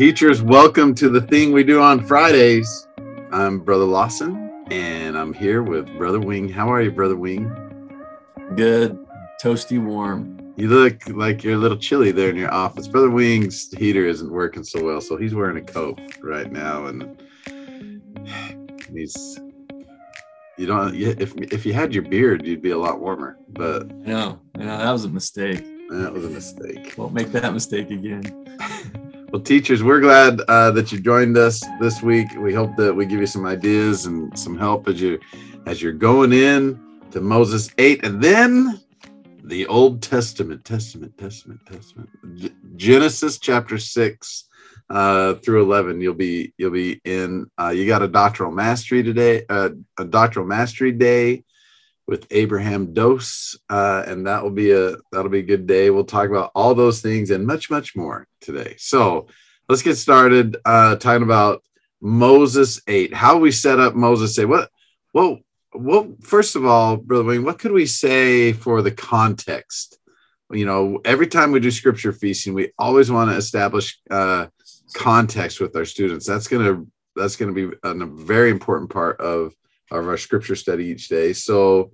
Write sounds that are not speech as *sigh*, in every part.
Teachers, welcome to the thing we do on Fridays. I'm Brother Lawson, and I'm here with Brother Wing. How are you, Brother Wing? Good, toasty warm. You look like you're a little chilly there in your office. Brother Wing's heater isn't working so well, so he's wearing a coat right now, and he's. You don't. If if you had your beard, you'd be a lot warmer. But no, no, that was a mistake. That was a mistake. Won't make that mistake again. *laughs* Well, teachers, we're glad uh, that you joined us this week. We hope that we give you some ideas and some help as you as you're going in to Moses eight, and then the Old Testament, Testament, Testament, Testament, G- Genesis chapter six uh, through eleven. You'll be you'll be in. Uh, you got a doctrinal mastery today, uh, a doctrinal mastery day with Abraham Dose, uh, and that will be a that'll be a good day. We'll talk about all those things and much much more today. So let's get started uh, talking about Moses eight. How we set up Moses eight. What well well first of all, brother Wayne, what could we say for the context? You know, every time we do scripture feasting, we always want to establish uh, context with our students. That's gonna that's gonna be a, very important part of of our scripture study each day. So,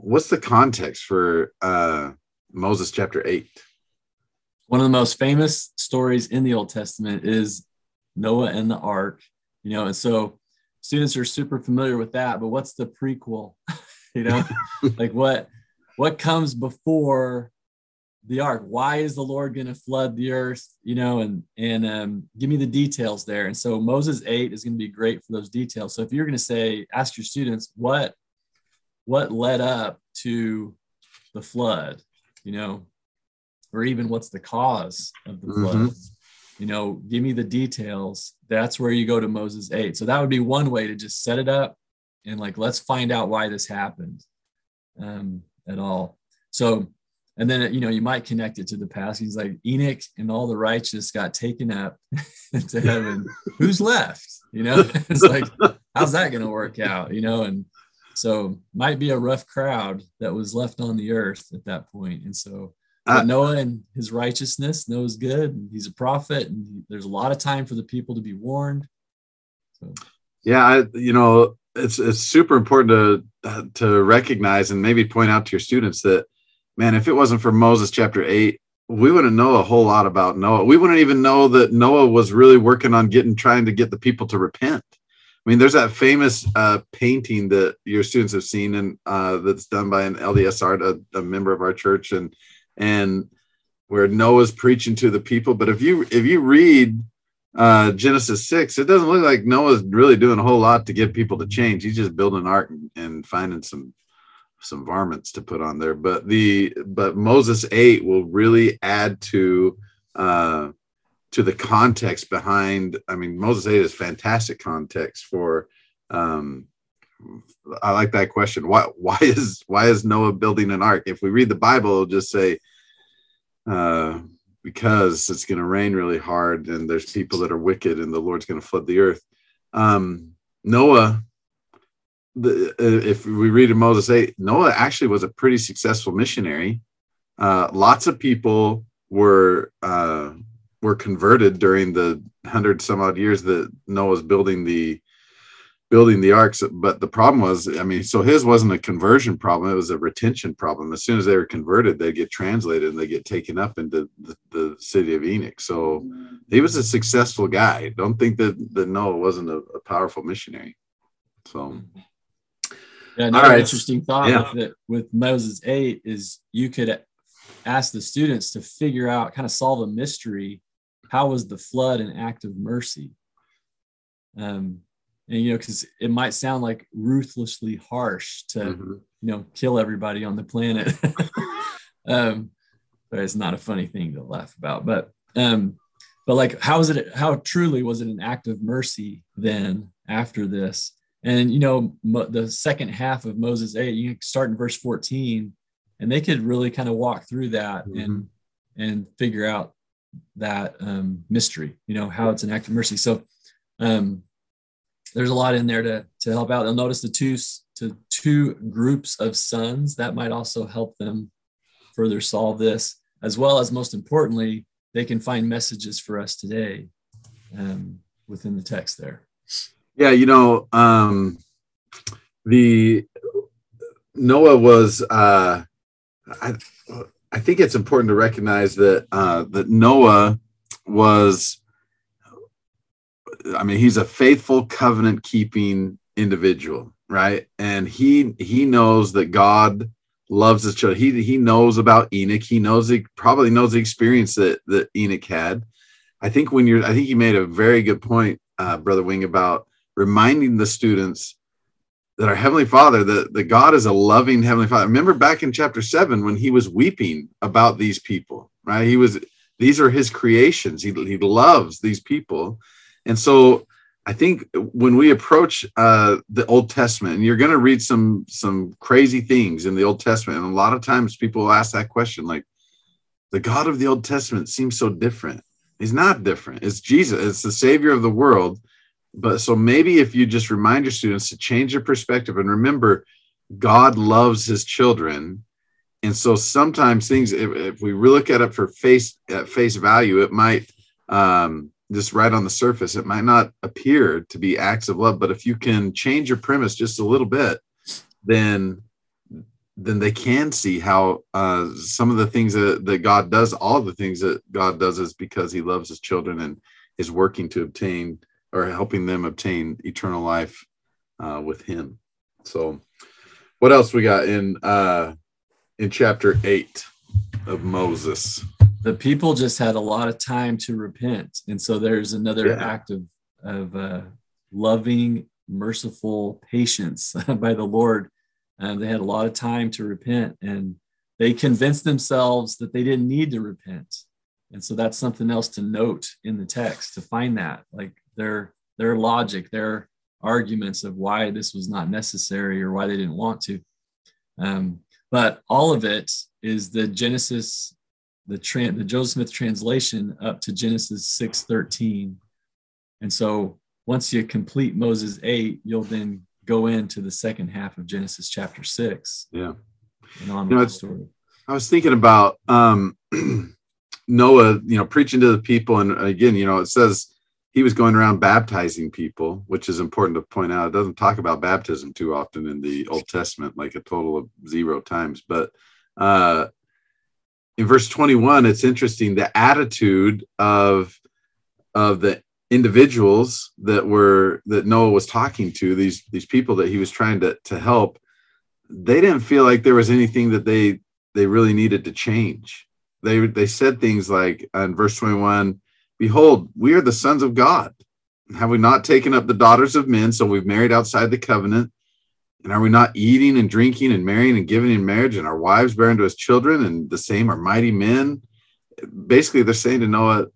what's the context for uh, Moses chapter 8? One of the most famous stories in the Old Testament is Noah and the ark, you know, and so students are super familiar with that, but what's the prequel? *laughs* you know, *laughs* like what what comes before the ark why is the lord going to flood the earth you know and and um, give me the details there and so moses 8 is going to be great for those details so if you're going to say ask your students what what led up to the flood you know or even what's the cause of the flood. Mm-hmm. you know give me the details. That's where you go to moses 8 so that would be one way to just set it up and like let's find out why this happened um, at all. So and then you know you might connect it to the past. He's like enoch and all the righteous got taken up *laughs* to heaven. Who's left? You know *laughs* it's like how's that going to work out? You know and so might be a rough crowd that was left on the earth at that point and so uh, noah and his righteousness knows good and he's a prophet and there's a lot of time for the people to be warned so. yeah I, you know it's it's super important to to recognize and maybe point out to your students that man, if it wasn't for Moses chapter eight, we wouldn't know a whole lot about Noah. We wouldn't even know that Noah was really working on getting, trying to get the people to repent. I mean, there's that famous uh, painting that your students have seen, and uh, that's done by an LDS art, a, a, member of our church, and and where Noah's preaching to the people. But if you if you read uh, Genesis six, it doesn't look like Noah's really doing a whole lot to get people to change. He's just building ark and, and finding some some varmints to put on there. But the but Moses eight will really add to uh, to the context behind. I mean, Moses eight is fantastic context for. Um, I like that question. Why why is why is Noah building an ark? If we read the Bible, it'll just say uh, because it's going to rain really hard and there's people that are wicked and the Lord's going to flood the earth. Um, Noah the, uh, if we read in Moses 8, Noah actually was a pretty successful missionary. Uh, lots of people were uh, were converted during the hundred some odd years that Noah was building the building the arks. But the problem was, I mean, so his wasn't a conversion problem; it was a retention problem. As soon as they were converted, they get translated and they get taken up into the, the city of Enoch. So he was a successful guy. Don't think that that Noah wasn't a, a powerful missionary. So. Yeah, another right. interesting thought yeah. with, it, with Moses 8 is you could ask the students to figure out, kind of solve a mystery. How was the flood an act of mercy? Um, and you know, because it might sound like ruthlessly harsh to mm-hmm. you know kill everybody on the planet. *laughs* um, but it's not a funny thing to laugh about. But um, but like, how is it? How truly was it an act of mercy then after this? And you know, mo- the second half of Moses 8, you start in verse 14, and they could really kind of walk through that mm-hmm. and and figure out that um, mystery, you know, how it's an act of mercy. So um, there's a lot in there to to help out. They'll notice the two to two groups of sons that might also help them further solve this, as well as most importantly, they can find messages for us today um, within the text there. Yeah, you know, um, the Noah was. Uh, I I think it's important to recognize that uh, that Noah was. I mean, he's a faithful covenant keeping individual, right? And he he knows that God loves his children. He he knows about Enoch. He knows he probably knows the experience that that Enoch had. I think when you're, I think you made a very good point, uh, Brother Wing, about reminding the students that our Heavenly Father, that, that God is a loving Heavenly Father. Remember back in chapter seven when he was weeping about these people, right? He was, these are his creations. He, he loves these people. And so I think when we approach uh, the Old Testament, and you're going to read some some crazy things in the Old Testament, and a lot of times people ask that question, like, the God of the Old Testament seems so different. He's not different. It's Jesus. It's the Savior of the world. But so maybe if you just remind your students to change their perspective and remember, God loves His children, and so sometimes things, if, if we look at it for face at face value, it might um, just right on the surface, it might not appear to be acts of love. But if you can change your premise just a little bit, then then they can see how uh, some of the things that, that God does, all the things that God does is because he loves his children and is working to obtain or helping them obtain eternal life uh, with him. So what else we got in uh, in chapter eight of Moses? The people just had a lot of time to repent. And so there's another yeah. act of, of uh, loving, merciful patience *laughs* by the Lord and they had a lot of time to repent and they convinced themselves that they didn't need to repent. And so that's something else to note in the text to find that like their their logic, their arguments of why this was not necessary or why they didn't want to. Um, but all of it is the Genesis, the tran- the Joseph Smith translation up to Genesis 6:13. And so once you complete Moses 8, you'll then go into the second half of Genesis chapter six. Yeah. And on you know, the story. I was thinking about um, *clears throat* Noah, you know, preaching to the people. And again, you know, it says he was going around baptizing people, which is important to point out. It doesn't talk about baptism too often in the Old Testament, like a total of zero times. But uh, in verse 21, it's interesting the attitude of of the individuals that were that Noah was talking to these these people that he was trying to to help they didn't feel like there was anything that they they really needed to change they they said things like in verse 21 behold we are the sons of god have we not taken up the daughters of men so we've married outside the covenant and are we not eating and drinking and marrying and giving in marriage and our wives bearing to us children and the same are mighty men basically they're saying to noah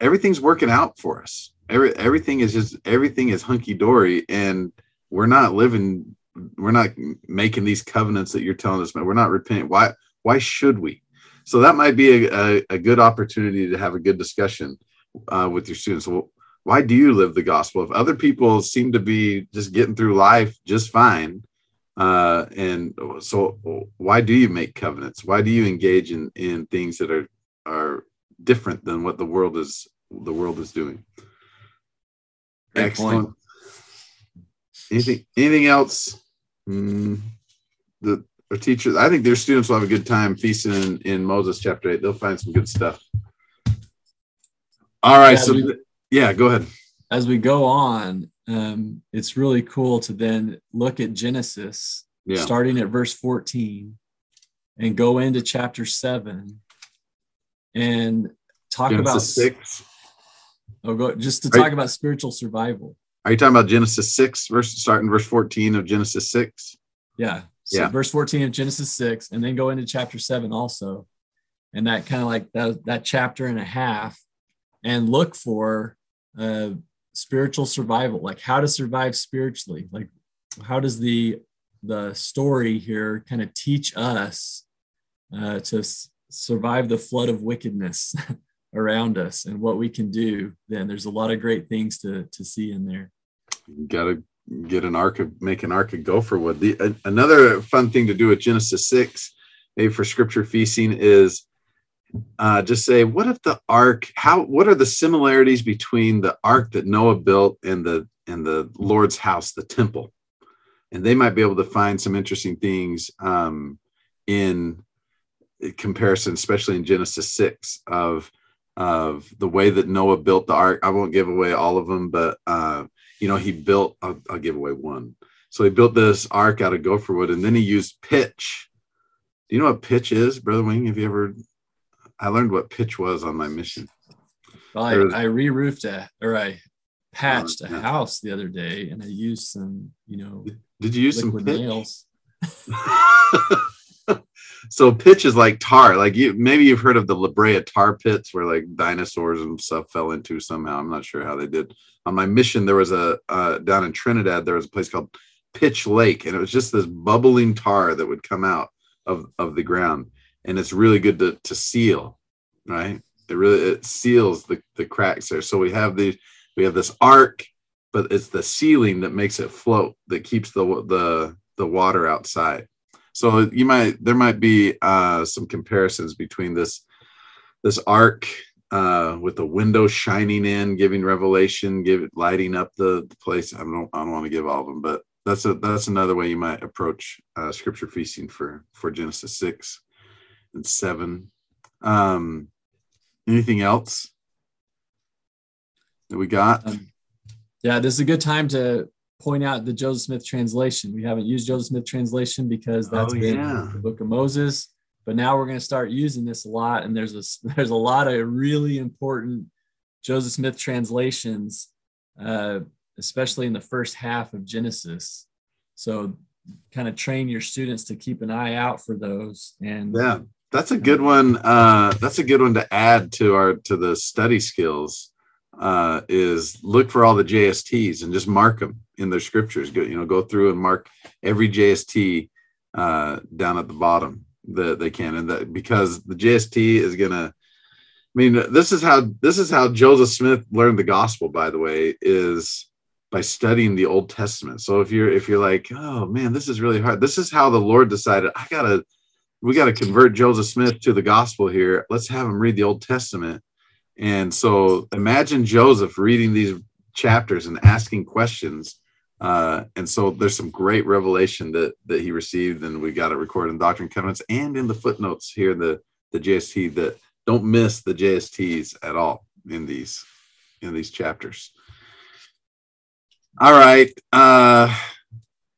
everything's working out for us. Every, everything is just everything is hunky dory, and we're not living. We're not making these covenants that you're telling us. Man. We're not repenting. Why? Why should we? So that might be a, a, a good opportunity to have a good discussion uh, with your students. Well, why do you live the gospel? If other people seem to be just getting through life just fine, uh, and so why do you make covenants? Why do you engage in in things that are are different than what the world is the world is doing. Great Excellent. Point. Anything anything else? Mm, the our teachers, I think their students will have a good time feasting in, in Moses chapter eight. They'll find some good stuff. All right, so we, yeah, go ahead. As we go on, um, it's really cool to then look at Genesis, yeah. starting at verse 14, and go into chapter 7 and talk Genesis about six. Oh, go just to talk about spiritual survival. Are you talking about Genesis six, verse starting verse fourteen of Genesis six? Yeah. So yeah. verse 14 of Genesis 6, and then go into chapter 7 also. And that kind of like that, that chapter and a half, and look for uh, spiritual survival, like how to survive spiritually. Like, how does the the story here kind of teach us uh, to survive the flood of wickedness *laughs* around us and what we can do, then there's a lot of great things to, to see in there. You got to get an ark of make an ark of gopher wood. The, another fun thing to do with Genesis 6, maybe for scripture feasting, is uh, just say, what if the ark? How? What are the similarities between the ark that Noah built and the and the Lord's house, the temple? And they might be able to find some interesting things um, in comparison, especially in Genesis six, of of the way that Noah built the ark. I won't give away all of them, but uh, you know, he built. I'll, I'll give away one. So he built this ark out of gopher wood, and then he used pitch. Do you know what pitch is, Brother Wing? Have you ever I learned what pitch was on my mission. Well, I, was, I re-roofed a or I patched a house the other day, and I used some, you know. Did you use some pitch? nails? *laughs* so pitch is like tar. Like you, maybe you've heard of the La Brea tar pits where like dinosaurs and stuff fell into somehow. I'm not sure how they did. On my mission, there was a uh, down in Trinidad. There was a place called Pitch Lake, and it was just this bubbling tar that would come out of of the ground and it's really good to, to seal, right? It really it seals the, the cracks there. So we have the we have this ark, but it's the sealing that makes it float that keeps the the the water outside. So you might there might be uh, some comparisons between this this ark uh, with the window shining in, giving revelation, give lighting up the, the place. I don't I don't want to give all of them, but that's a that's another way you might approach uh, scripture feasting for for Genesis six and seven. Um, anything else that we got? Um, yeah, this is a good time to point out the Joseph Smith translation. We haven't used Joseph Smith translation because that's oh, been yeah. the book of Moses, but now we're going to start using this a lot. And there's a *laughs* there's a lot of really important Joseph Smith translations, uh, especially in the first half of Genesis. So kind of train your students to keep an eye out for those and yeah that's a good one. Uh, that's a good one to add to our to the study skills. Uh, is look for all the JSTs and just mark them in their scriptures. Go, you know, go through and mark every JST uh, down at the bottom that they can, and that because the JST is gonna. I mean, this is how this is how Joseph Smith learned the gospel. By the way, is by studying the Old Testament. So if you're if you're like, oh man, this is really hard. This is how the Lord decided I gotta we got to convert Joseph Smith to the gospel here. Let's have him read the Old Testament. And so imagine Joseph reading these chapters and asking questions. Uh, and so there's some great revelation that that he received, and we got it recorded in Doctrine and Covenants and in the footnotes here the the JST that don't miss the JSTs at all in these in these chapters. All right. Uh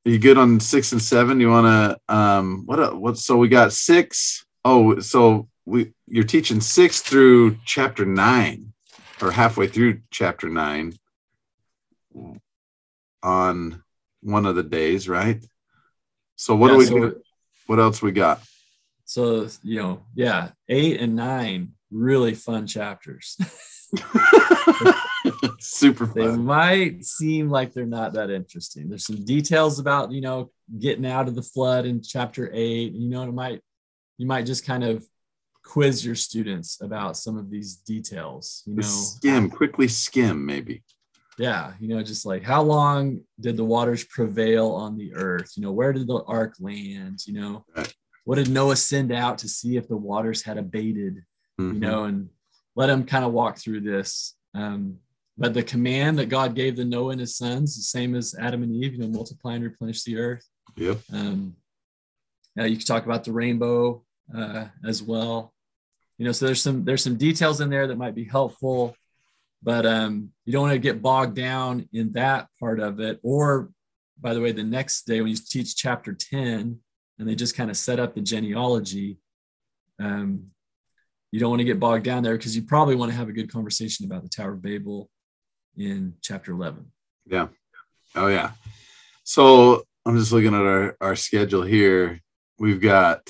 are you good on six and seven? You want to um what what? So we got six. Oh, so we you're teaching six through chapter nine, or halfway through chapter nine on one of the days, right? So what yeah, do we so, do? What else we got? So you know, yeah, eight and nine, really fun chapters. *laughs* Super fun. They might seem like they're not that interesting. There's some details about, you know, getting out of the flood in chapter eight. You know, it might you might just kind of quiz your students about some of these details, you know. Skim, quickly skim, maybe. Yeah, you know, just like how long did the waters prevail on the earth? You know, where did the ark land? You know, right. what did Noah send out to see if the waters had abated? Mm-hmm. You know, and let him kind of walk through this. Um, but the command that God gave to Noah and his sons, the same as Adam and Eve, you know, multiply and replenish the earth. Yep. Um, yeah, you can talk about the rainbow uh, as well. You know, so there's some there's some details in there that might be helpful, but um, you don't want to get bogged down in that part of it. Or, by the way, the next day when you teach chapter ten, and they just kind of set up the genealogy, um, you don't want to get bogged down there because you probably want to have a good conversation about the Tower of Babel in chapter 11. Yeah. Oh, yeah. So I'm just looking at our, our schedule here. We've got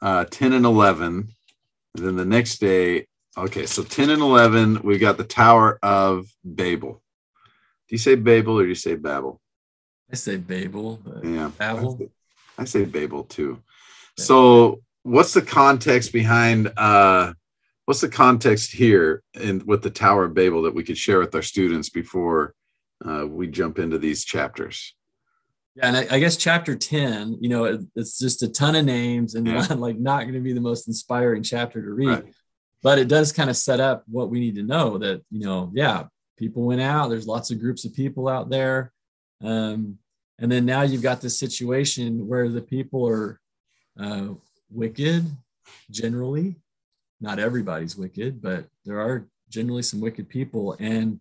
uh, 10 and 11. And then the next day, okay, so 10 and 11, we've got the Tower of Babel. Do you say Babel or do you say Babel? I say Babel. yeah. Babel. I say, I say Babel too. So what's the context behind uh what's the context here in with the Tower of Babel that we could share with our students before uh, we jump into these chapters? Yeah, and I, I guess chapter 10, you know, it, it's just a ton of names and Yeah. not, *laughs* like not going to be the most inspiring chapter to read. Right. But it does kind of set up what we need to know that, you know, yeah, people went out, there's lots of groups of people out there. Um, and then now you've got this situation where the people are uh, wicked generally. Not everybody's wicked, but there are generally some wicked people and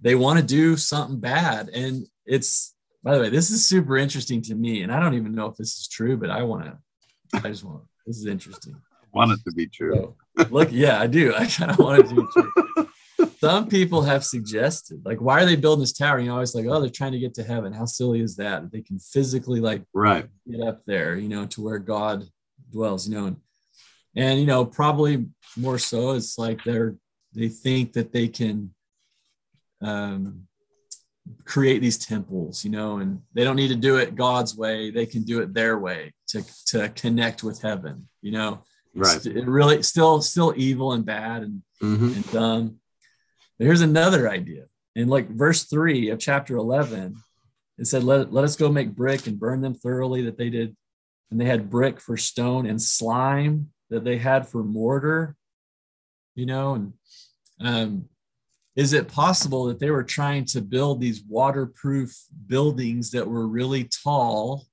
they want to do something bad. And it's, by the way, this is super interesting to me. And I don't even know if this is true, but I want to, I just want, this is interesting. I want it to be true. So, look, yeah, I do. *laughs* I kind of want to do. true. Some people have suggested, like, why are they building this tower? You know, always like, oh, they're trying to get to heaven. How silly is that? They can physically like Right. get up there, you know, to where God dwells, you know, and, and you know, probably more so, it's like they're they think that they can um, create these temples, you know, and they don't need to do it God's way; they can do it their way to to connect with heaven, you know. Right. St- It really still still evil and bad and Mhm. and dumb. But here's another idea. In like verse three of chapter 11, it said, let, let us go make brick and burn them thoroughly that they did. And they had brick for stone and slime that they had for mortar, you know, and um, is it possible that they were trying to build these waterproof buildings that were really tall?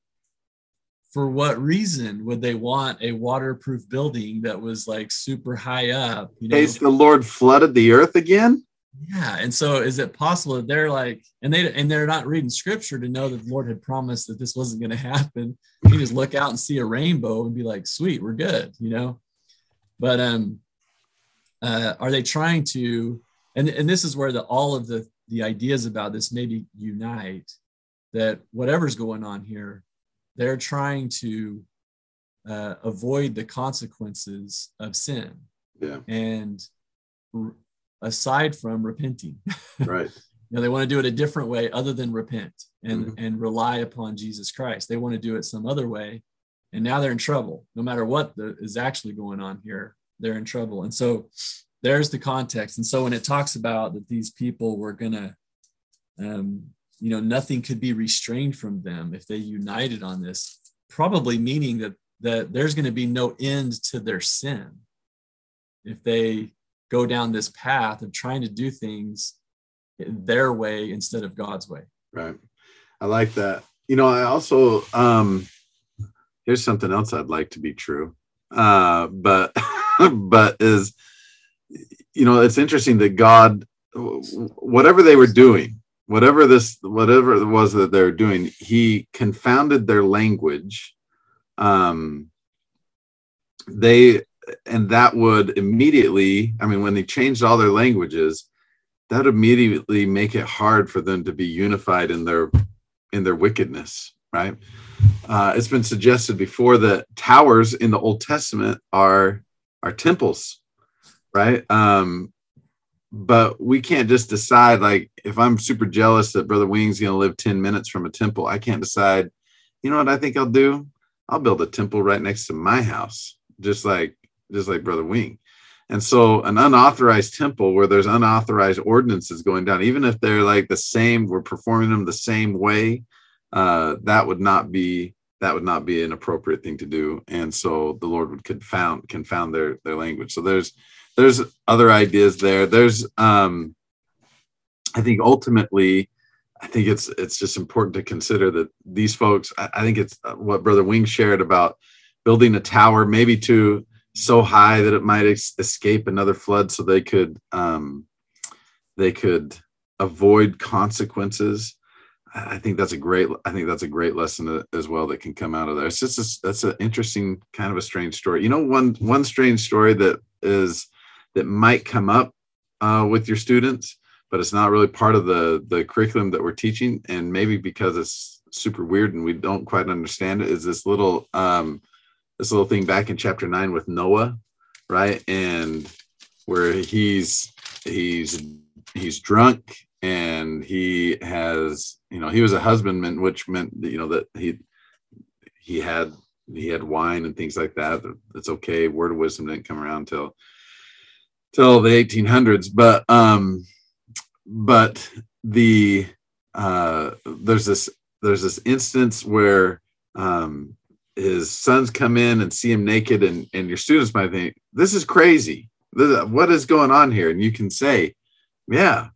For what reason would they want a waterproof building that was like super high up? You know, Has the Lord flooded the earth again? yeah. And so is it possible that they're like, and they and they're not reading scripture to know that the Lord had promised that this wasn't going to happen. You just look out and see a rainbow and be like, sweet, we're good, you know. But um uh are they trying to and and this is where the all of the the ideas about this maybe unite that whatever's going on here, they're trying to uh, avoid the consequences of sin. Yeah. and r- aside from repenting. *laughs* Right. you know they want to do it a different way other than repent and and rely upon jesus christ. They want to do it some other way and now they're in trouble. No matter what the, is actually going on here they're in trouble. And so there's the context. And so when it talks about that these people were gonna um, you know nothing could be restrained from them if they united on this probably meaning that that there's going to be no end to their sin if they go down this path of trying to do things their way instead of God's way. Right. I like that. You know, I also um here's something else I'd like to be true. Uh but *laughs* but is you know, it's interesting that God whatever they were doing, whatever this whatever it was that they're doing, he confounded their language. Um they and that would immediately, I mean, when they changed all their languages, that immediately make it hard for them to be unified in their in their wickedness right uh, it's been suggested before that towers in the old testament are are temples right um but we can't just decide like if i'm super jealous that brother wing's going to live 10 minutes from a temple i can't decide you know what i think i'll do i'll build a temple right next to my house just like just like brother wing and so an unauthorized temple where there's unauthorized ordinances going down, even if they're like the same, we're performing them the same way, uh, that would not be that would not be an appropriate thing to do. And so the Lord would confound confound their their language. So there's there's other ideas there. There's um I think ultimately I think it's it's just important to consider that these folks, I, I think it's what Brother Wing shared about building a tower, maybe to so high that it might ex- escape another flood so they could um, they could avoid consequences. I think that's a great i think that's a great lesson as well that can come out of there. It's just a, that's an interesting kind of a strange story. You know one one strange story that is that might come up uh, with your students but it's not really part of the the curriculum that we're teaching and maybe because it's super weird and we don't quite understand it is this little um, this little thing back in chapter nine with Noah, right? And where he's he's he's drunk and he has you know he was a husbandman, which meant you know that he he had he had wine and things like that. That's okay. Word of wisdom didn't come around till till the 1800s, but um, but the uh, there's this there's this instance where um, his sons come in and see him naked, and and your students might think this is crazy. This, what is going on here? And you can say, yeah,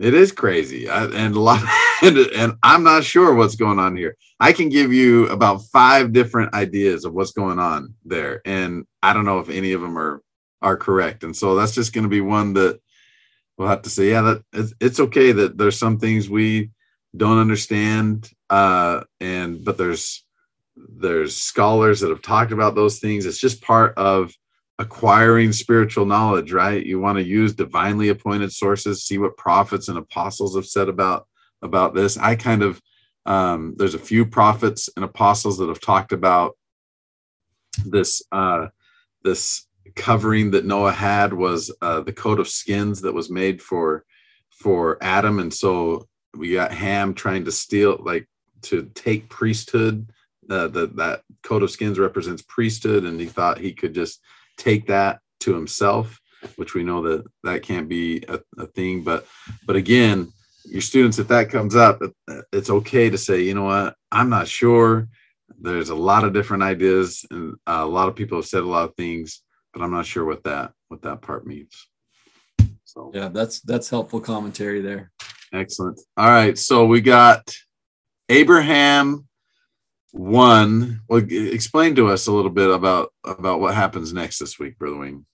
it is crazy, I, and a lot, *laughs* and, and I'm not sure what's going on here. I can give you about five different ideas of what's going on there, and I don't know if any of them are are correct. And so that's just going to be one that we'll have to say, yeah, that it's, okay that there's some things we don't understand, uh, and but there's there's scholars that have talked about those things. It's just part of acquiring spiritual knowledge, right? You want to use divinely appointed sources, see what prophets and apostles have said about about this. I kind of um, there's a few prophets and apostles that have talked about this uh, this covering that Noah had was uh, the coat of skins that was made for for Adam, and so we got Ham trying to steal, like to take priesthood. Uh, that that coat of skins represents priesthood, and he thought he could just take that to himself, which we know that that can't be a, a thing. But but again, your students, if that comes up, it's okay to say, you know what, I'm not sure. There's a lot of different ideas, and a lot of people have said a lot of things, but I'm not sure what that what that part means. So yeah, that's that's helpful commentary there. Excellent. All right, so we got Abraham one. Well, explain to us a little bit about about what happens next this week, Brother Wing.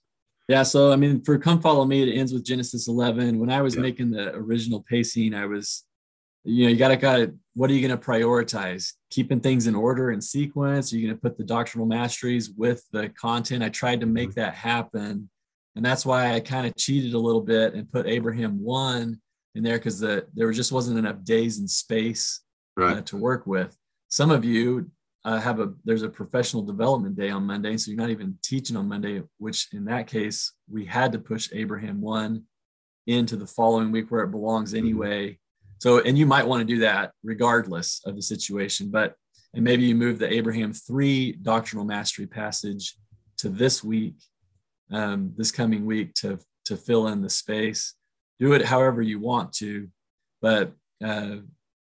Yeah, so I mean, for "Come Follow Me," it ends with Genesis 11. When I was yeah. making the original pacing, I was, you know, you gotta got what are you gonna prioritize? Keeping things in order and sequence. Are you gonna put the doctrinal masteries with the content? I tried to make mm-hmm. that happen, and that's why I kind of cheated a little bit and put Abraham one in there because the there just wasn't enough days and space right. uh, to work with. Some of you uh, have a there's a professional development day on Monday, so you're not even teaching on Monday. Which in that case, we had to push Abraham one into the following week where it belongs mm-hmm. anyway. So, and you might want to do that regardless of the situation, but and maybe you move the Abraham three doctrinal mastery passage to this week, um, this coming week to to fill in the space. Do it however you want to, but uh,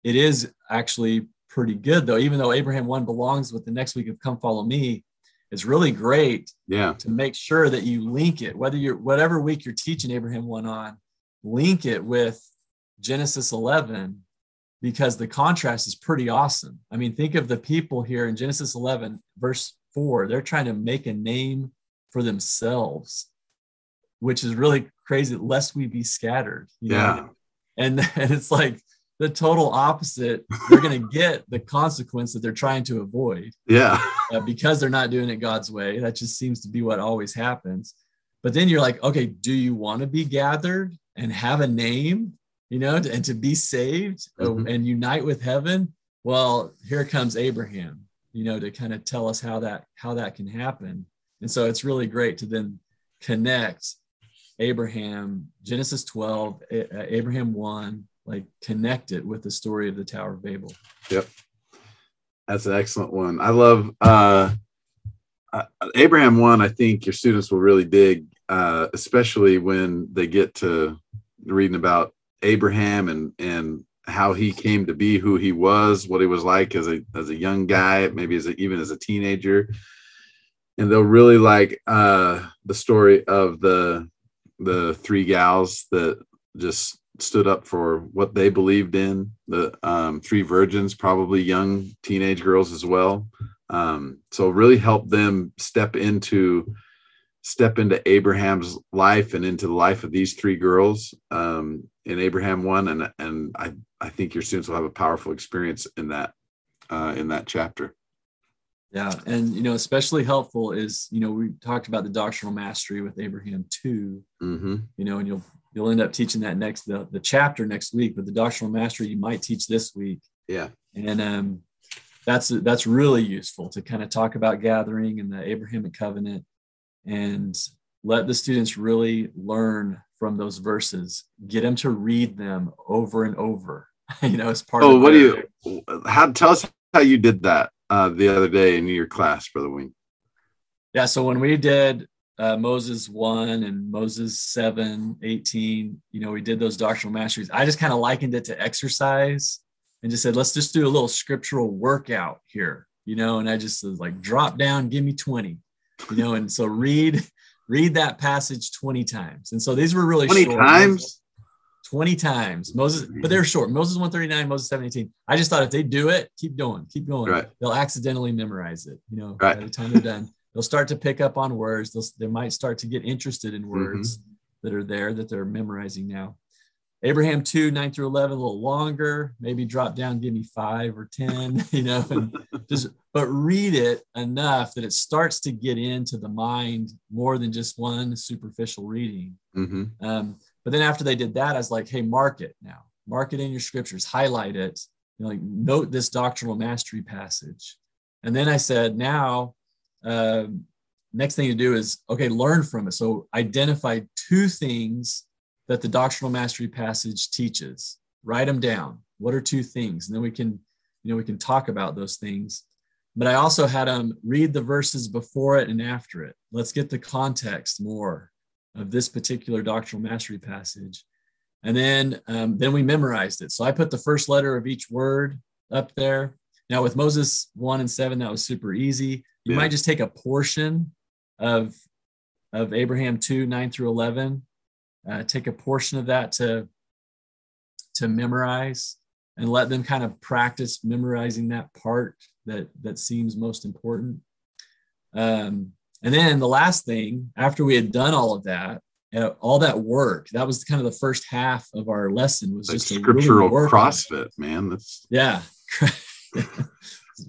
it is actually pretty good though. Even though Abraham one belongs with the next week of Come Follow Me, it's really great. Yeah. To make sure that you link it, whether you're whatever week you're teaching Abraham one on, link it with Genesis 11 because the contrast is pretty awesome. I mean, think of the people here in Genesis 11, verse 4. They're trying to make a name for themselves, which is really crazy, lest we be scattered. yeah. Know? And, *laughs* and it's like, the total opposite they're going *laughs* to get the consequence that they're trying to avoid yeah uh, because they're not doing it god's way that just seems to be what always happens but then you're like okay do you want to be gathered and have a name you know and to be saved uh, mm-hmm. and unite with heaven well here comes abraham you know to kind of tell us how that how that can happen and so it's really great to then connect abraham genesis 12 abraham 1 like connect it with the story of the Tower of Babel. Yep. That's an excellent one. I love uh, uh, Abraham one. I think your students will really dig, uh, especially when they get to reading about Abraham and and how he came to be who he was, what he was like as a as a young guy, maybe as a, even as a teenager, and they'll really like uh, the story of the the three gals that just stood up for what they believed in. The um, three virgins, probably young teenage girls as well. Um, so really help them step into step into Abraham's life and into the life of these three girls um, in Abraham one, and and I I think your students will have a powerful experience in that uh, in that chapter. Yeah, and you know, especially helpful is you know we talked about the doctrinal mastery with Abraham 2 mm-hmm. You know, and you'll you'll end up teaching that next the, the chapter next week but the doctrinal mastery you might teach this week yeah and um that's that's really useful to kind of talk about gathering and the abrahamic covenant and let the students really learn from those verses get them to read them over and over *laughs* you know as part of oh what do you how tell us how you did that uh the other day in your class brother wing yeah so when we did uh, Moses 1 and Moses 7, 18, you know, we did those doctrinal masteries. I just kind of likened it to exercise. and just said, let's just do a little scriptural workout here, you know. And I just was like, drop down, give me 20, you know. And so read, read that passage 20 times. And so these were really 20 short. times. 20 times Moses, but they're short. Moses 139, Moses 718. I just thought if they do it, keep going, keep going. Right. They'll accidentally memorize it. You know, Right. by the time they're done, *laughs* they'll start to pick up on words. They'll, they might start to get interested in mm-hmm. words that are there that they're memorizing now. Abraham 2, 9 through 11, a little longer, maybe drop down, give me five or 10, *laughs* you know, and just, but read it enough that it starts to get into the mind more than just one superficial reading. hmm Um, but then after they did that, I was like, hey, mark it now. Mark it in your scriptures, highlight it, you know, like note this doctrinal mastery passage. And then I said, now, um, next thing to do is, okay, learn from it. So identify two things that the doctrinal mastery passage teaches. Write them down. What are two things? And then we can, you know, we can talk about those things. But I also had them read the verses before it and after it. Let's get the context more of this particular doctrinal mastery passage. And then, um, then we memorized it. So I put the first letter of each word up there. Now with Moses one and seven, that was super easy. You Yeah. might just take a portion of of Abraham two nine through eleven, uh, take a portion of that to to memorize, and let them kind of practice memorizing that part that that seems most important. Um, and then the last thing, after we had done all of that, uh, all that work, that was kind of the first half of our lesson was just really scriptural on. CrossFit, man. That's Yeah. *laughs*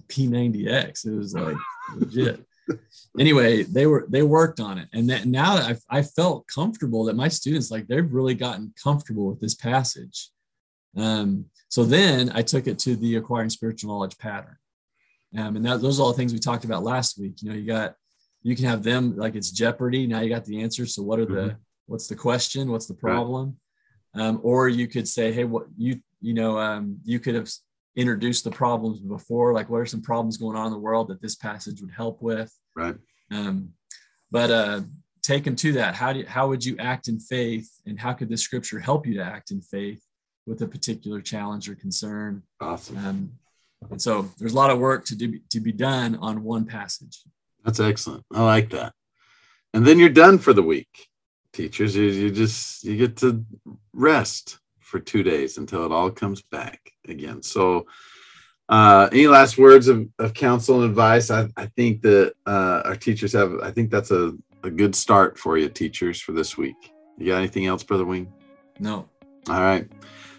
P90X. It was like legit. Anyway, they were they worked on it. And that now that I, I felt comfortable that my students like they've really gotten comfortable with this passage. Um, so then I took it to the acquiring spiritual knowledge pattern. Um, and that, those are all the things we talked about last week. You know, you got you can have them like it's Jeopardy. Now you got the answer. So what are the Mhm. what's the question? What's the Right. problem? Um, or you could say, hey, what you you know um, you could have introduced the problems before. Like, what are some problems going on in the world that this passage would help with? right. Um, but uh, take them to that. How do you, how would you act in faith, and how could this scripture help you to act in faith with a particular challenge or concern? Awesome. Um, and so there's a lot of work to do to be done on one passage. That's excellent. I like that. And then you're done for the week. Teachers, you, you just you get to rest for two days until it all comes back again. So uh any last words of, of counsel and advice? I, I think that uh our teachers have I think that's a, a good start for you, teachers, for this week. You got anything else, Brother Wing? No, All right.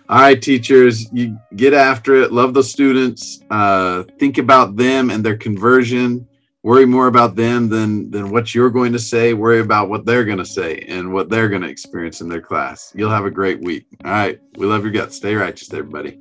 All right, teachers, you get after it. Love the students. Uh, think about them and their conversion. Worry more about them than than what you're going to say. Worry about what they're going to say and what they're going to experience in their class. You'll have a great week. All right. We love your guts. Stay righteous, everybody.